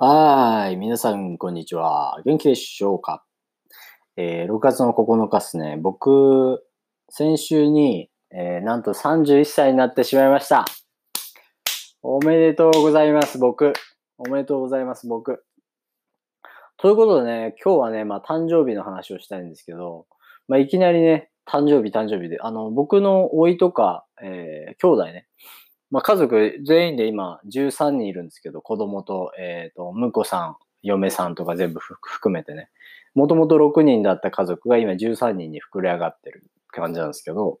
はい。皆さん、こんにちは。元気でしょうか？えー、6月の9日ですね。僕、先週に、えー、なんと31歳になってしまいました。おめでとうございます、僕。おめでとうございます、僕。ということでね、今日はね、まあ、誕生日の話をしたいんですけど、まあ、いきなりね、誕生日、誕生日で、あの、僕の甥いとか、えー、兄弟ね、まあ、家族全員で今13人いるんですけど、子供と、えっ、ー、と、婿さん、嫁さんとか全部含めてね。もともと6人だった家族が今13人に膨れ上がってる感じなんですけど、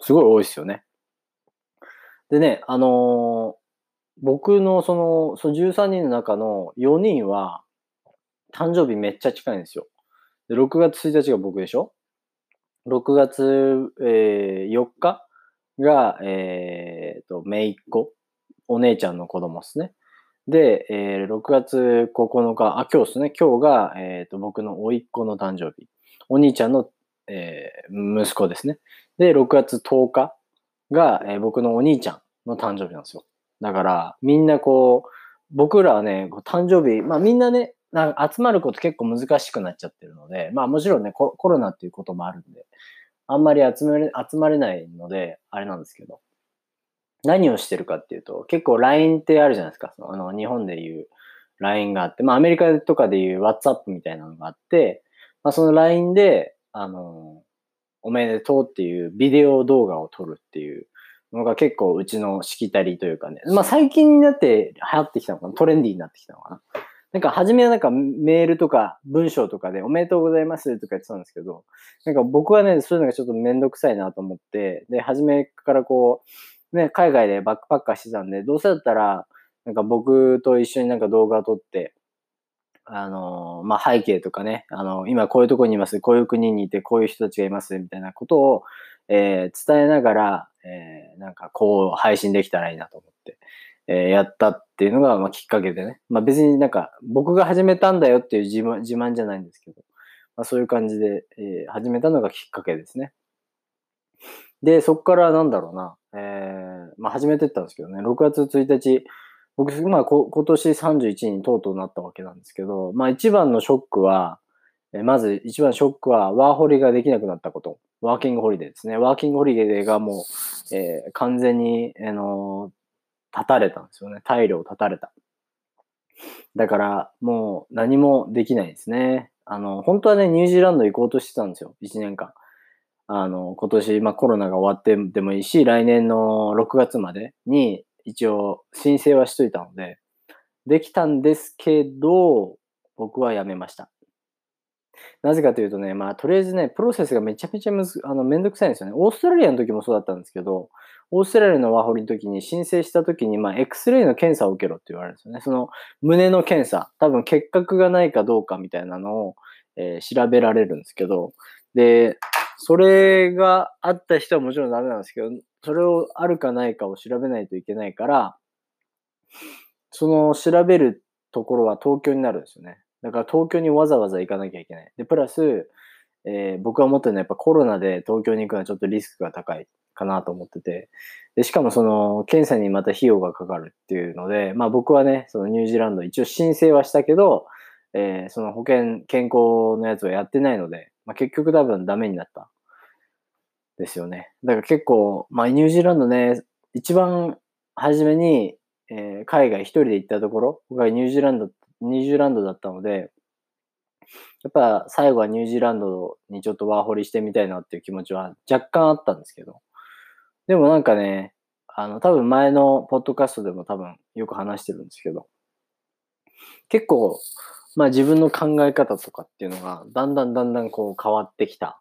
すごい多いですよね。でね、あのー、僕のその、その13人の中の4人は、誕生日めっちゃ近いんですよ。で、6月1日が僕でしょ ?6 月、えー、4日が、え、ー、と、めいっ子？お姉ちゃんの子供ですね。で、えー、6月9日、あ、今日ですね。今日が、えっ、ー、と、僕の甥っ子の誕生日。お兄ちゃんの、えー、息子ですね。で、6月10日が、えー、僕のお兄ちゃんの誕生日なんですよ。だから、みんなこう、僕らはね、誕生日、まあみんなね、な集まること結構難しくなっちゃってるので、まあもちろんね、コロナっていうこともあるんで、あんまり集め集まれないので、あれなんですけど、何をしてるかっていうと、結構 LINE ってあるじゃないですか。あの、日本でいう LINE があって、まあアメリカとかでいう WhatsApp みたいなのがあって、まあその LINE で、あの、おめでとうっていうビデオ動画を撮るっていうのが結構うちのしきたりというかね、まあ最近になって流行ってきたのかな、トレンディーになってきたのかな。なんか初めはなんかメールとか文章とかでおめでとうございますとか言ってたんですけど、なんか僕はね、そういうのがちょっとめんどくさいなと思って、で、初めからこう、ね、海外でバックパッカーしてたんで、どうせだったら、なんか僕と一緒になんか動画を撮って、あのまあ、背景とかね、あの、今こういうとこにいます、こういう国にいて、こういう人たちがいます、みたいなことを、えー、伝えながら、え、なんかこう配信できたらいいなと思って。え、やったっていうのが、ま、きっかけでね。まあ、別になんか、僕が始めたんだよっていう自慢自慢じゃないんですけど、まあ、そういう感じで、え、始めたのがきっかけですね。で、そこからなんだろうな、えー、まあ、始めてったんですけどね、6月1日、僕、まあ、こ今年31にとうとうなったわけなんですけど、まあ、一番のショックは、え、まず一番ショックは、ワーホリができなくなったこと。ワーキングホリデーですね。ワーキングホリデーがもう、えー、完全に、あのー立たれたんですよね。退路を立たれた。だから、もう何もできないですね。あの、本当はね、ニュージーランド行こうとしてたんですよ。1年間。あの、今年、まあコロナが終わってでもいいし、来年の6月までに一応申請はしといたので、できたんですけど、僕はやめました。なぜかというとね、まあ、とりあえずね、プロセスがめちゃめちゃむず、あの、めんどくさいんですよね。オーストラリアの時もそうだったんですけど、オーストラリアのワーホリの時に申請した時に、まあ、X-ray の検査を受けろって言われるんですよね。その、胸の検査、多分結核がないかどうかみたいなのを、えー、調べられるんですけど、で、それがあった人はもちろんダメなんですけど、それをあるかないかを調べないといけないから、その調べるところは東京になるんですよね。だから東京にわざわざ行かなきゃいけない。で、プラス、えー、僕は思ってるのはやっぱコロナで東京に行くのはちょっとリスクが高いかなと思ってて。で、しかもその検査にまた費用がかかるっていうので、まあ僕はね、そのニュージーランド一応申請はしたけど、えー、その保険、健康のやつはやってないので、まあ結局多分ダメになった。ですよね。だから結構、まあニュージーランドね、一番初めに、えー、海外一人で行ったところ、僕はニュージーランドニュージーランドだったので、やっぱ最後はニュージーランドにちょっとワーホリしてみたいなっていう気持ちは若干あったんですけど、でもなんかね、あの、多分前のポッドキャストでも多分よく話してるんですけど、結構、まあ自分の考え方とかっていうのが、だんだんだんだんこう変わってきた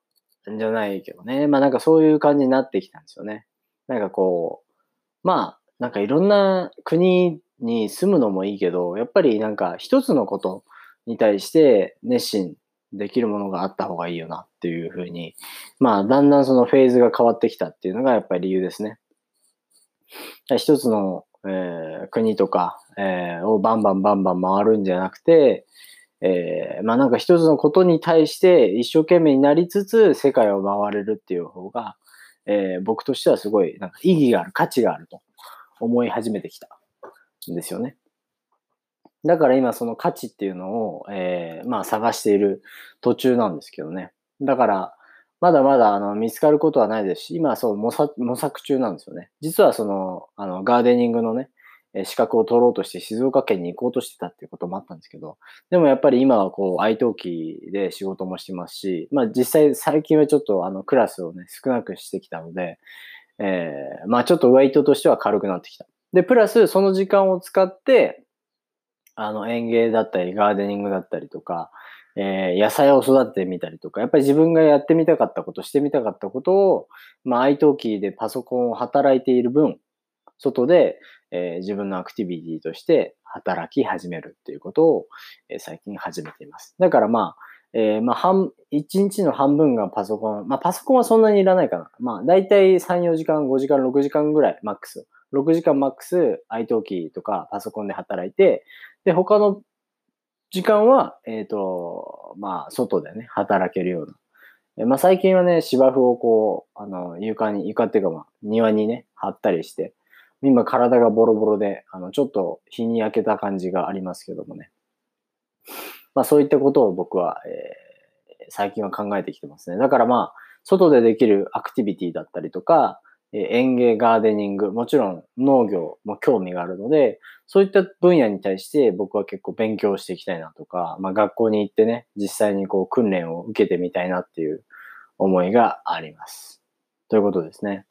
んじゃないけどね。まあなんかそういう感じになってきたんですよね。なんかこう、まあ、なんかいろんな国に住むのもいいけど、やっぱりなんか一つのことに対して熱心できるものがあった方がいいよなっていうふうに、まあだんだんそのフェーズが変わってきたっていうのがやっぱり理由ですね。一つの、えー、国とか、えー、をバンバンバンバン回るんじゃなくて、えー、まあなんか一つのことに対して一生懸命になりつつ世界を回れるっていう方が、えー、僕としてはすごいなんか意義がある、価値があると思い始めてきたん。ですよね。だから今その価値っていうのを、えー、まあ探している途中なんですけどね。だから、まだまだあの見つかることはないですし、今そう模索模索中なんですよね。実はその、あの、ガーデニングのね、資格を取ろうとして静岡県に行こうとしてたっていうこともあったんですけど、でもやっぱり今はこう、愛登記で仕事もしてますし、まあ実際最近はちょっとあの、クラスをね、少なくしてきたので、えー、まあちょっとウェイトとしては軽くなってきた。で、プラスその時間を使って、あの、園芸だったり、ガーデニングだったりとか、えー、野菜を育ててみたりとか、やっぱり自分がやってみたかったこと、してみたかったことを、まあ、愛登記でパソコンを働いている分、外で、えー、自分のアクティビティとして働き始めるっていうことを、えー、最近始めています。だからまあ、えー、まあ、半、1日の半分がパソコン。まあ、パソコンはそんなにいらないかな。まあ、だいたい3、4時間、5時間、6時間ぐらい、マックス。6時間マックス、愛登記とかパソコンで働いて、で、他の時間は、えっ、ー、と、まあ、外でね、働けるような。えまあ、最近はね、芝生をこう、あの、床に、床っていうかまあ、庭にね、張ったりして、今体がボロボロで、あの、ちょっと日に焼けた感じがありますけどもね。まあ、そういったことを僕は、えー、最近は考えてきてますね。だからまあ、外でできるアクティビティだったりとか、園芸、ガーデニング、もちろん農業も興味があるので、そういった分野に対して僕は結構勉強していきたいなとか、まあ学校に行ってね、実際にこう訓練を受けてみたいなっていう思いがあります。ということですね。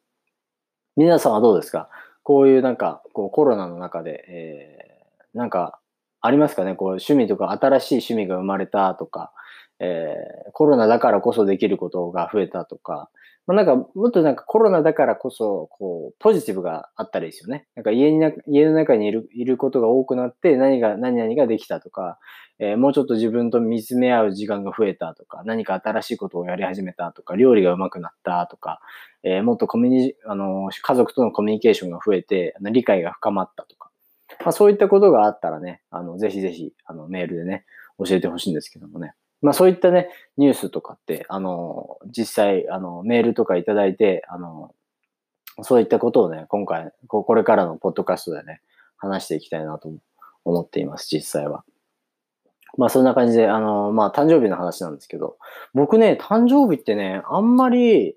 皆さんはどうですか？こういうなんか、こうコロナの中で、えー、なんかありますかね？こう趣味とか新しい趣味が生まれたとか、えー、コロナだからこそできることが増えたとか、まあ、なんか、もっとなんかコロナだからこそ、こう、ポジティブがあったらいいですよね。なんか家にな、家の中にいる、いることが多くなって、何が、何々ができたとか、えー、もうちょっと自分と見つめ合う時間が増えたとか、何か新しいことをやり始めたとか、料理が上手くなったとか、えー、もっとコミュニ、あの、家族とのコミュニケーションが増えて、あの理解が深まったとか、まあそういったことがあったらね、あの、ぜひぜひ、あの、メールでね、教えてほしいんですけどもね。まあそういったね、ニュースとかって、あの、実際、あの、メールとかいただいて、あの、そういったことをね、今回、これからのポッドキャストでね、話していきたいなと思っています、実際は。まあそんな感じで、あの、まあ誕生日の話なんですけど、僕ね、誕生日ってね、あんまり、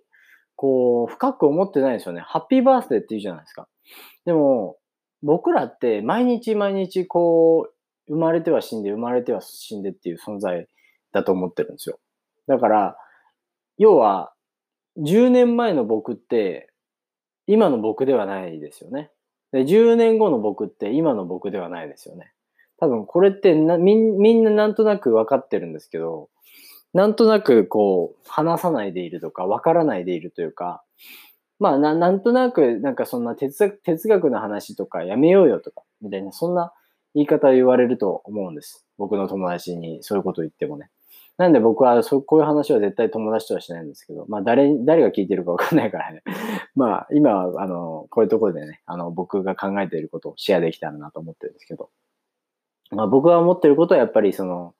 こう、深く思ってないですよね。ハッピーバースデーって言うじゃないですか。でも、僕らって毎日毎日こう、生まれては死んで、生まれては死んでっていう存在だと思ってるんですよ。だから、要は、10年前の僕って、今の僕ではないですよね。で、10年後の僕って今の僕ではないですよね。多分これってなみんななんとなく分かってるんですけど、なんとなくこう、話さないでいるとか、分からないでいるというか、まあな、なんとなくなんかそんな哲学の話とかやめようよとか、みたいな、そんな言い方を言われると思うんです。僕の友達にそういうこと言ってもね。なんで僕はそうこういう話は絶対友達とはしないんですけど、まあ誰、誰が聞いてるかわかんないからね。まあ今は、あの、こういうところでね、あの、僕が考えていることをシェアできたらなと思ってるんですけど。まあ僕が思ってることはやっぱりその、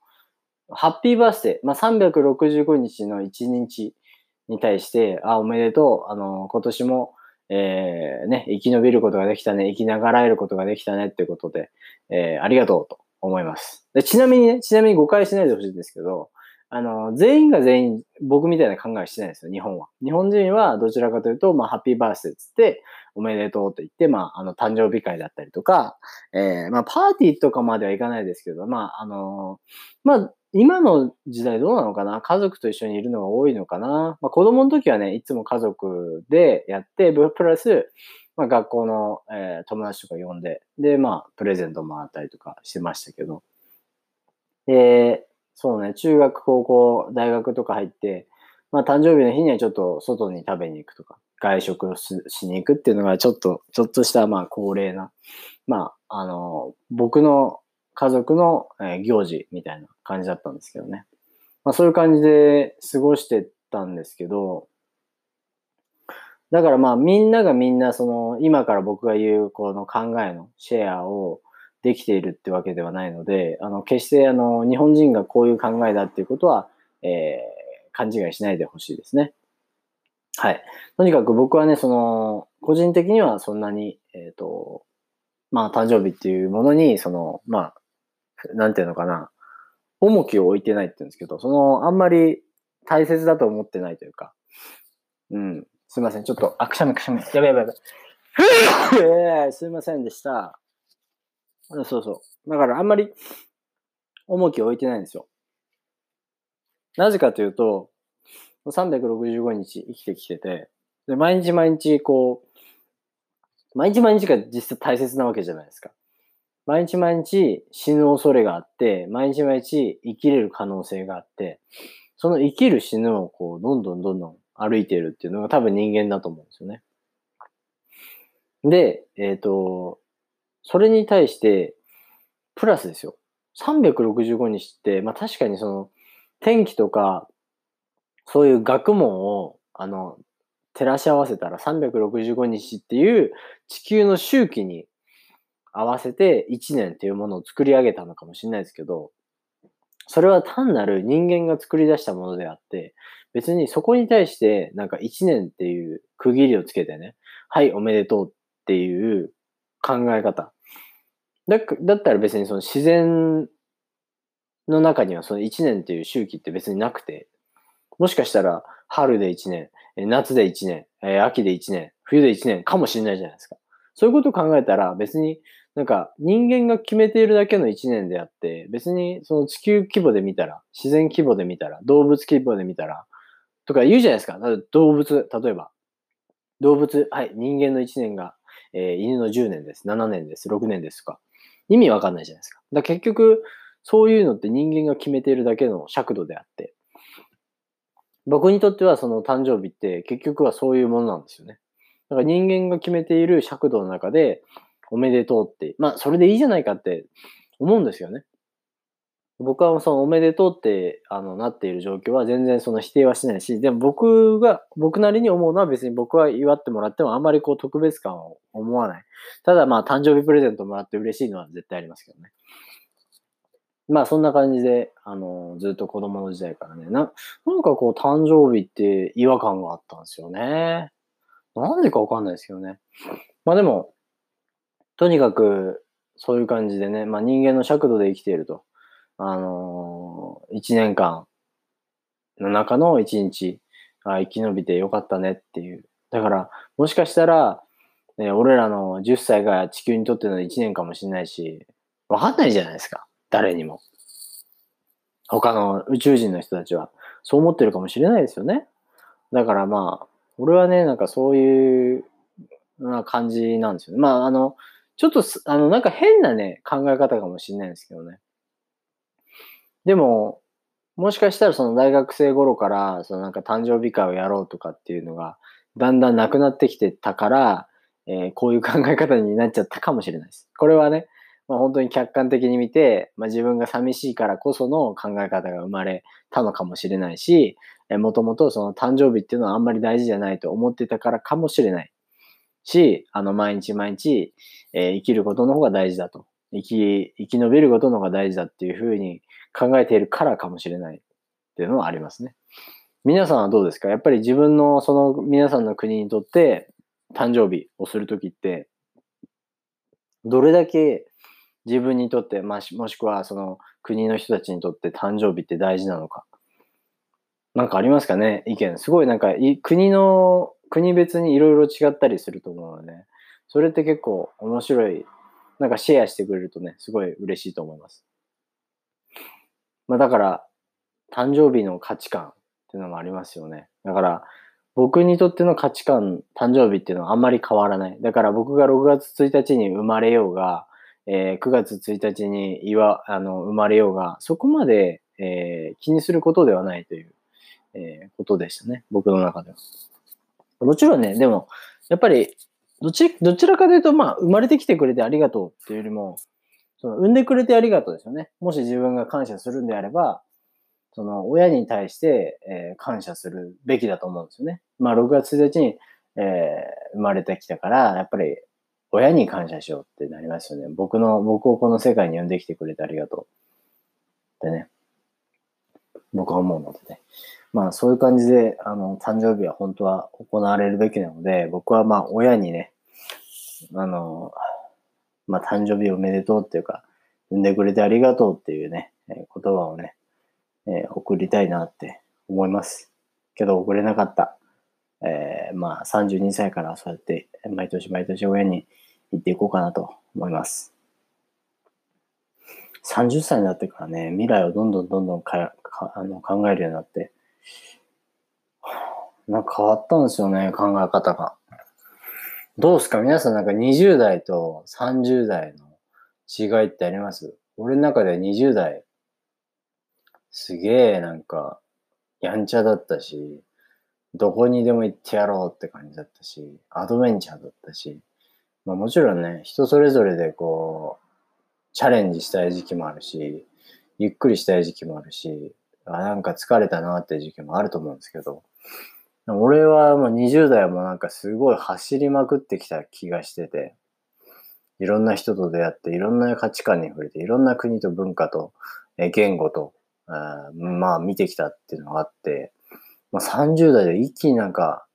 ハッピーバースデー、まあ365日の1日に対して、あ、おめでとう、あの、今年も、えー、ね、生き延びることができたね、生きながらえることができたねってことで、えー、ありがとうと思います。でちなみにね、ちなみに誤解しないでほしいんですけど、あの、全員が全員僕みたいな考えしてないんですよ、日本は。日本人はどちらかというと、まあ、ハッピーバースデーつって、おめでとうと言って、まあ、あの、誕生日会だったりとか、えー、まあ、パーティーとかまではいかないですけど、まあ、あのまあ、今の時代どうなのかな？家族と一緒にいるのが多いのかな？まあ、子供の時はね、いつも家族でやって、プラス、まあ、学校の、えー、友達とか呼んで、で、まあ、プレゼントもらったりとかしてましたけど、で、そうね、中学、高校、大学とか入って、まあ誕生日の日にはちょっと外に食べに行くとか、外食をしに行くっていうのがちょっと、ちょっとしたまあ恒例な、まあ、あの、僕の家族の行事みたいな感じだったんですけどね。まあそういう感じで過ごしてたんですけど、だからまあみんながみんなその今から僕が言うこの考えのシェアをできているってわけではないので、あの、決してあの、日本人がこういう考えだっていうことは、えー、勘違いしないでほしいですね。はい。とにかく僕はね、その、個人的にはそんなに、えっ、ー、と、まあ、誕生日っていうものに、その、まあ、なんていうのかな、重きを置いてないって言うんですけど、その、あんまり大切だと思ってないというか、うん。すいません。ちょっと、あ、くしゃみくしゃみ。やべやべやべ。えー、すいませんでした。そうそう。だからあんまり重きを置いてないんですよ。なぜかというと、365日生きてきてて、で、毎日毎日こう、毎日毎日が実際大切なわけじゃないですか。毎日毎日死ぬ恐れがあって、毎日毎日生きれる可能性があって、その生きる死ぬをこう、どんどんどんどん歩いているっていうのが多分人間だと思うんですよね。で、えっ、ー、と、それに対して、プラスですよ。365日って、まあ確かにその、天気とか、そういう学問を、あの、照らし合わせたら365日っていう地球の周期に合わせて1年っていうものを作り上げたのかもしれないですけど、それは単なる人間が作り出したものであって、別にそこに対してなんか1年っていう区切りをつけてね、はい、おめでとうっていう考え方。だだったら別にその自然の中にはその1年っていう周期って別になくて、もしかしたら春で1年、夏で1年、秋で1年、冬で1年かもしれないじゃないですか。そういうことを考えたら別になんか人間が決めているだけの1年であって、別にその地球規模で見たら、自然規模で見たら、動物規模で見たら、とか言うじゃないですか。動物、例えば。動物、はい、人間の1年が、えー、犬の10年です。7年です。6年ですとか。意味わかんないじゃないですか。だ結局、そういうのって人間が決めているだけの尺度であって、僕にとってはその誕生日って結局はそういうものなんですよね。だから人間が決めている尺度の中で、おめでとうって、まあそれでいいじゃないかって思うんですよね。僕はそのおめでとうってあのなっている状況は全然その否定はしないし、でも僕が、僕なりに思うのは別に僕は祝ってもらってもあんまりこう特別感を思わない。ただまあ誕生日プレゼントもらって嬉しいのは絶対ありますけどね。まあそんな感じで、あの、ずっと子供の時代からね、な、なんかこう誕生日って違和感があったんですよね。なんでかわかんないですけどね。まあでも、とにかくそういう感じでね、まあ人間の尺度で生きていると。あのー、1年間の中の1日、あ生き延びてよかったねっていう。だから、もしかしたら、ね、俺らの10歳が地球にとっての1年かもしれないし、わかんないじゃないですか。誰にも。他の宇宙人の人たちは。そう思ってるかもしれないですよね。だからまあ、俺はね、なんかそういうな感じなんですよね。まあ、あの、ちょっと、あの、なんか変なね、考え方かもしれないんですけどね。でも、もしかしたらその大学生頃から、そのなんか誕生日会をやろうとかっていうのが、だんだんなくなってきてたから、えー、こういう考え方になっちゃったかもしれないです。これはね、まあ、本当に客観的に見て、まあ、自分が寂しいからこその考え方が生まれたのかもしれないし、えー、もともとその誕生日っていうのはあんまり大事じゃないと思ってたからかもしれないし、あの毎日毎日、えー、生きることの方が大事だと。生き、生き延びることの方が大事だっていうふうに考えているからかもしれないっていうのはありますね。皆さんはどうですか？やっぱり自分のその皆さんの国にとって誕生日をするときって、どれだけ自分にとって、まあ、もしくはその国の人たちにとって誕生日って大事なのか。なんかありますかね？意見。すごいなんか国の、国別にいろいろ違ったりすると思うので、ね、それって結構面白い。なんかシェアしてくれるとね、すごい嬉しいと思います。まあだから、誕生日の価値観っていうのもありますよね。だから、僕にとっての価値観、誕生日っていうのはあんまり変わらない。だから僕が6月1日に生まれようが、えー、9月1日に祝あの生まれようが、そこまで、えー、気にすることではないという、えー、ことでしたね。僕の中では。もちろんね、でも、やっぱり、どち、どちらかというと、まあ、生まれてきてくれてありがとうっていうよりも、その産んでくれてありがとうですよね。もし自分が感謝するんであれば、その親に対して、えー、感謝するべきだと思うんですよね。まあ6月1日に、えー、生まれてきたから、やっぱり親に感謝しようってなりますよね。僕の、僕をこの世界に呼んできてくれてありがとう。ってね。僕は思うのでね。まあそういう感じで、あの、誕生日は本当は行われるべきなので、僕はまあ親にね、あの、まあ、誕生日おめでとうっていうか、産んでくれてありがとうっていうね、え言葉をね、え送りたいなって思います。けど送れなかった。えー、まあ32歳からそうやって毎年毎年親に言っていこうかなと思います。30歳になってからね、未来をどんどんどんどんかあの考えるようになって、なんか変わったんですよね、考え方が。どうすか？皆さんなんか20代と30代の違いってあります？俺の中では20代、すげえなんか、やんちゃだったし、どこにでも行ってやろうって感じだったし、アドベンチャーだったし、まあもちろんね、人それぞれでこう、チャレンジしたい時期もあるし、ゆっくりしたい時期もあるし、あなんか疲れたなって時期もあると思うんですけど、俺はもう20代もなんかすごい走りまくってきた気がしてて、いろんな人と出会って、いろんな価値観に触れて、いろんな国と文化と、え言語と、まあ見てきたっていうのがあって、まあ、30代で一気になんか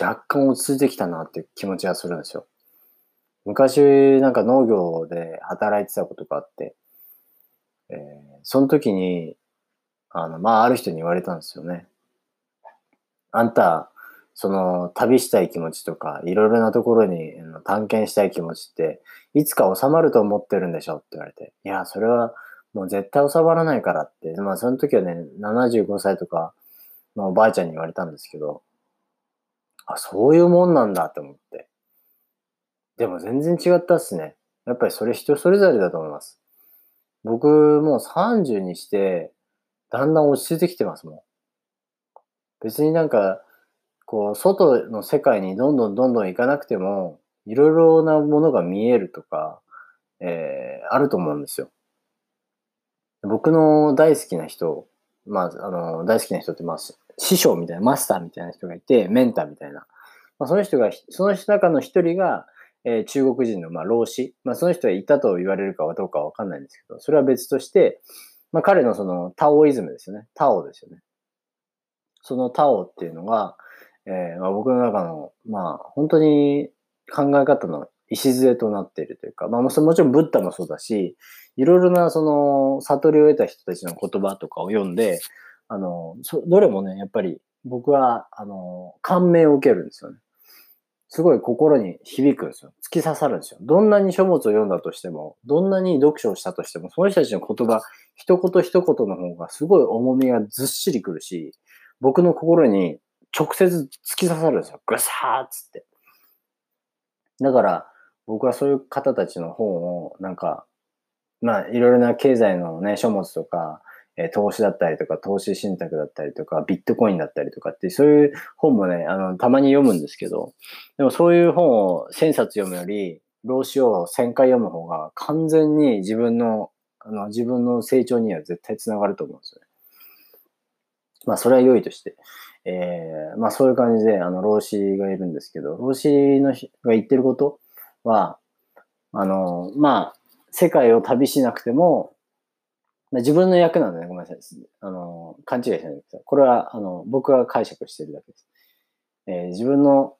若干落ち着いてきたなっていう気持ちがするんですよ。昔なんか農業で働いてたことがあって、えー、その時に、あの、まあある人に言われたんですよね。あんた、その旅したい気持ちとか、いろいろなところに探検したい気持ちって、いつか収まると思ってるんでしょって言われて、いや、それはもう絶対収まらないからって、まあその時はね、75歳とか、まあおばあちゃんに言われたんですけど、あ、そういうもんなんだって思って。でも全然違ったっすね。やっぱりそれ人それぞれだと思います。僕もう30にして、だんだん落ち着いてきてますもん。別になんか、こう、外の世界にどんどんどんどん行かなくても、いろいろなものが見えるとか、えー、あると思うんですよ。僕の大好きな人、まあ、あの、大好きな人って、まあ、師匠みたいな、マスターみたいな人がいて、メンターみたいな。まあ、その人が、その中の一人が、えー、中国人の、まあ、老子。まあ、その人がいたと言われるかはどうかはわかんないんですけど、それは別として、まあ、彼のその、タオイズムですよね。タオですよね。そのタオっていうのが、えー、まあ、僕の中の、まあ、本当に考え方の礎となっているというか、まあ、もちろんブッダもそうだし、いろいろなその悟りを得た人たちの言葉とかを読んで、あの、どれもね、やっぱり僕は、あの、感銘を受けるんですよね。すごい心に響くんですよ。突き刺さるんですよ。どんなに書物を読んだとしても、どんなに読書をしたとしても、その人たちの言葉、一言一言の方がすごい重みがずっしりくるし、僕の心に直接突き刺さるんですよ。ぐさーっつって。だから、僕はそういう方たちの本を、なんか、まあ、いろいろな経済のね、書物とか、え投資だったりとか、投資信託だったりとか、ビットコインだったりとかって、そういう本もね、あの、たまに読むんですけど、でもそういう本を1000冊読むより、老子を1000回読む方が完全に自分の、あの、自分の成長には絶対つながると思うんですよね。まあ、それは良いとして。えー、まあ、そういう感じで、あの、老子がいるんですけど、老子のが言ってることは、あの、まあ、世界を旅しなくても、まあ自分の役なので、ね、ごめんなさい。あの、勘違いしないでください。これは、あの、僕が解釈してるだけです。えー、自分の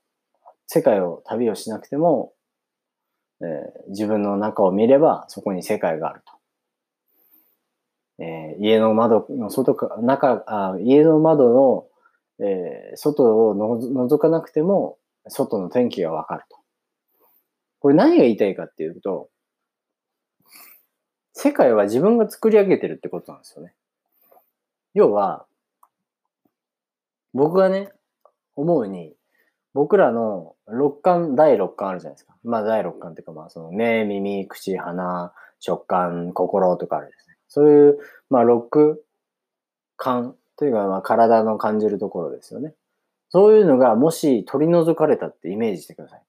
世界を旅をしなくても、えー、自分の中を見れば、そこに世界があると。えー、家の窓の外か、中、あ家の窓の、えー、外をの覗かなくても、外の天気がわかると。これ何が言いたいかっていうと、世界は自分が作り上げてるってことなんですよね。要は、僕がね、思うに、僕らの六感、第六感あるじゃないですか。まあ第六感っていうかまあその目、耳、口、鼻、食感、心とかあるです。そういう、まあ六感というかまあ体の感じるところですよね。そういうのがもし取り除かれたってイメージしてください。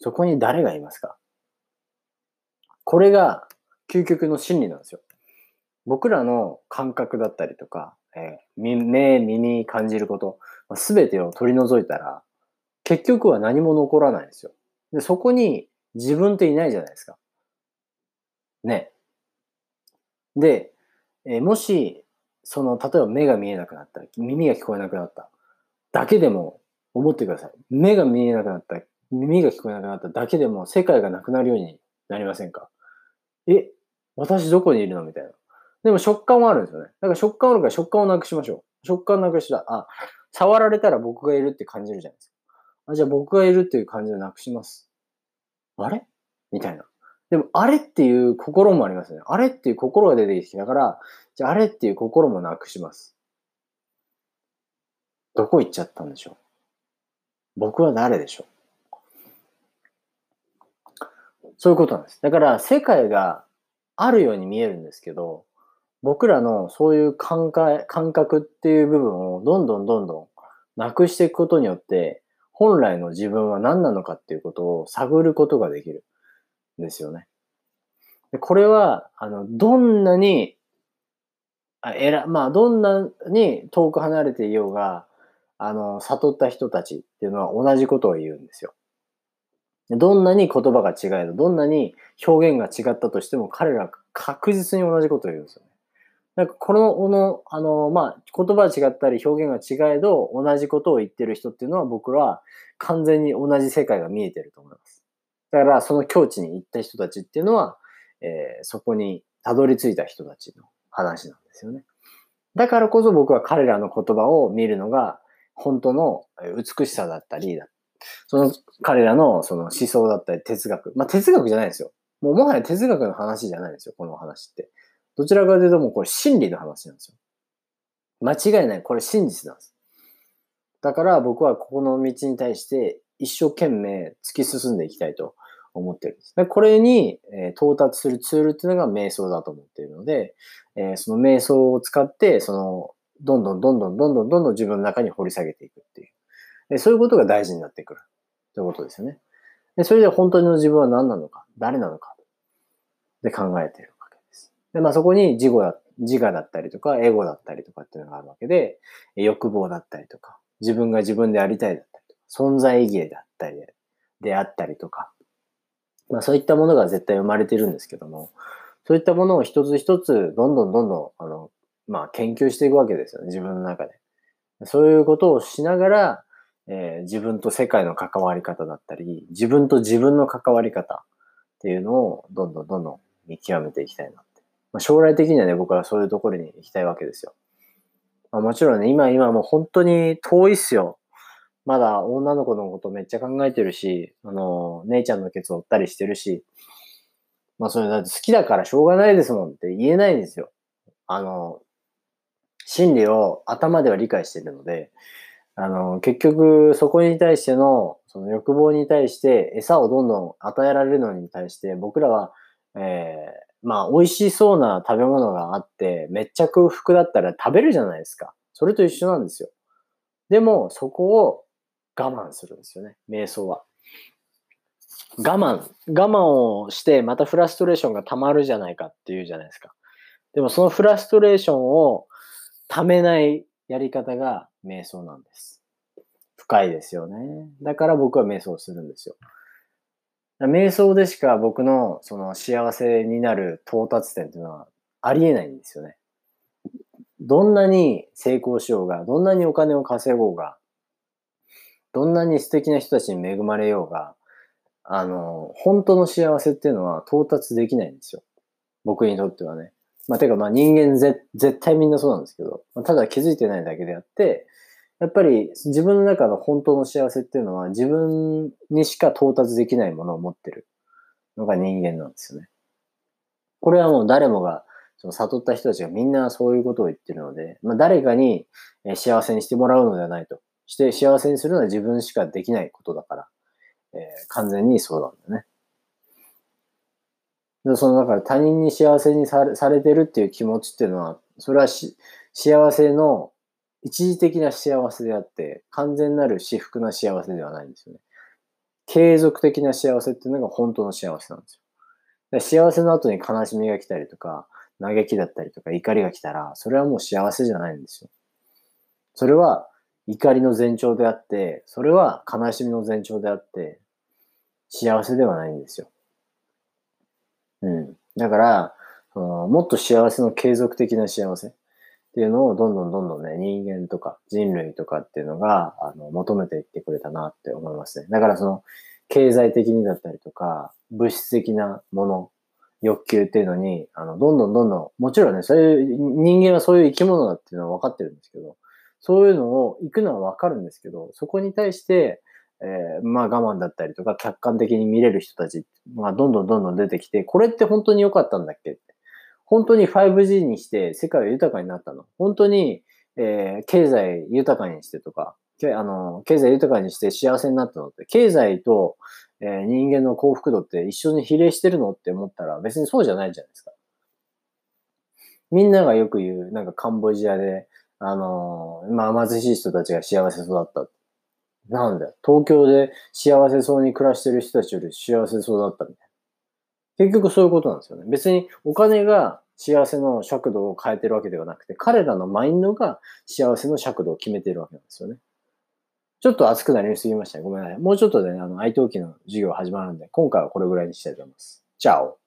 そこに誰がいますか？これが究極の真理なんですよ。僕らの感覚だったりとか、えー、目、耳、感じること、すべてを取り除いたら、結局は何も残らないんですよ。で、そこに自分っていないじゃないですか。ね。で、えー、もし、その、例えば目が見えなくなった、耳が聞こえなくなった、だけでも思ってください。目が見えなくなった、耳が聞こえなくなっただけでも世界がなくなるようになりませんか？え、私どこにいるの？みたいな。でも食感はあるんですよね。だから食感あるから食感をなくしましょう。食感なくしたら、あ、触られたら僕がいるって感じるじゃないですか。あじゃあ僕がいるっていう感じをなくします。あれ？みたいな。でも、あれっていう心もありますね。あれっていう心が出てきて、だから、じゃああれっていう心もなくします。どこ行っちゃったんでしょう僕は誰でしょうそういうことなんです。だから、世界があるように見えるんですけど、僕らのそういう感覚っていう部分をどんどんどんどんなくしていくことによって、本来の自分は何なのかっていうことを探ることができるですよね。でこれは、あの、どんなに、あえら、まあ、どんなに遠く離れていようが、あの、悟った人たちっていうのは同じことを言うんですよ。どんなに言葉が違えど、どんなに表現が違ったとしても、彼ら確実に同じことを言うんですよね。なんかこの、の、あの、まあ、言葉は違ったり表現が違えど、同じことを言ってる人っていうのは僕らは完全に同じ世界が見えてると思います。だから、その境地に行った人たちっていうのは、えー、そこにたどり着いた人たちの話なんですよね。だからこそ僕は彼らの言葉を見るのが本当の美しさだったり、その彼らのその思想だったり哲学。まあ哲学じゃないですよ。もうもはや哲学の話じゃないですよ、この話って。どちらかというともうこれ真理の話なんですよ。間違いない。これ真実なんです。だから僕はここの道に対して一生懸命突き進んでいきたいと思ってるんです。でこれに、え到達するツールっていうのが瞑想だと思っているので、えその瞑想を使って、その、どんどんどんどんどんどんどんどん自分の中に掘り下げていくっていう。でそういうことが大事になってくる。ということですよね。でそれで本当の自分は何なのか、誰なのか、で考えているわけです。で、まあそこに自我だ、自我だったりとか、エゴだったりとかっていうのがあるわけで、欲望だったりとか、自分が自分でありたいだったりとか、存在意義だったりであったりとか、まあそういったものが絶対生まれてるんですけども、そういったものを一つ一つどんどんどんどん、あの、まあ研究していくわけですよね、自分の中で。そういうことをしながら、えー、自分と世界の関わり方だったり、自分と自分の関わり方っていうのをどんどんどんどん見極めていきたいなって。まあ、将来的にはね、僕はそういうところに行きたいわけですよ。まあ、もちろんね、今今もう本当に遠いっすよ。まだ女の子のことめっちゃ考えてるし、あの、姉ちゃんのケツを折ったりしてるし、まあそれだって好きだからしょうがないですもんって言えないんですよ。あの、心理を頭では理解してるので、あの、結局そこに対しての、その欲望に対して餌をどんどん与えられるのに対して僕らは、えー、まあ美味しそうな食べ物があって、めっちゃ空腹だったら食べるじゃないですか。それと一緒なんですよ。でも、そこを我慢するんですよね。瞑想は。我慢。我慢をして、またフラストレーションが溜まるじゃないかっていうじゃないですか。でもそのフラストレーションを溜めないやり方が瞑想なんです。深いですよね。だから僕は瞑想するんですよ。瞑想でしか僕のその幸せになる到達点っていうのはありえないんですよね。どんなに成功しようが、どんなにお金を稼ごうが、どんなに素敵な人たちに恵まれようが、あの、本当の幸せっていうのは到達できないんですよ。僕にとってはね。まあ、てかまあ人間ぜ絶対みんなそうなんですけど、まあ、ただ気づいてないだけであって、やっぱり自分の中の本当の幸せっていうのは自分にしか到達できないものを持ってるのが人間なんですよね。これはもう誰もが、その悟った人たちがみんなそういうことを言ってるので、まあ、誰かに幸せにしてもらうのではないと。して幸せにするのは自分しかできないことだから、えー、完全にそうなんだよね。でその、だから他人に幸せにされされてるっていう気持ちっていうのは、それはし幸せの一時的な幸せであって、完全なる至福な幸せではないんですよね。継続的な幸せっていうのが本当の幸せなんですよ。幸せの後に悲しみが来たりとか、嘆きだったりとか怒りが来たら、それはもう幸せじゃないんですよ。それは怒りの前兆であって、それは悲しみの前兆であって、幸せではないんですよ。うん。だから、そのもっと幸せの継続的な幸せっていうのをどんどんどんどんね、人間とか人類とかっていうのが、あの、求めていってくれたなって思いますね。だからその、経済的にだったりとか、物質的なもの欲求っていうのに、あの、どんどんどんどん、もちろんね、そういう、人間はそういう生き物だっていうのは分かってるんですけど、そういうのを行くのは分かるんですけど、そこに対して、えー、まあ我慢だったりとか、客観的に見れる人たち、まあどんどんどんどん出てきて、これって本当に良かったんだっけ？って。本当に 5G にして世界を豊かになったの？本当に、えー、経済豊かにしてとか、あの、経済豊かにして幸せになったのって、経済と、えー、人間の幸福度って一緒に比例してるのって思ったら別にそうじゃないじゃないですか。みんながよく言う、なんかカンボジアで、あの、まあ貧しい人たちが幸せそうだった。なんだよ。東京で幸せそうに暮らしてる人たちより幸せそうだったみたいな。結局そういうことなんですよね。別にお金が幸せの尺度を変えてるわけではなくて、彼らのマインドが幸せの尺度を決めてるわけなんですよね。ちょっと熱くなりすぎましたね。ごめんなさい。もうちょっとでね、あの、愛登記の授業始まるんで、今回はこれぐらいにしたいと思います。チャオ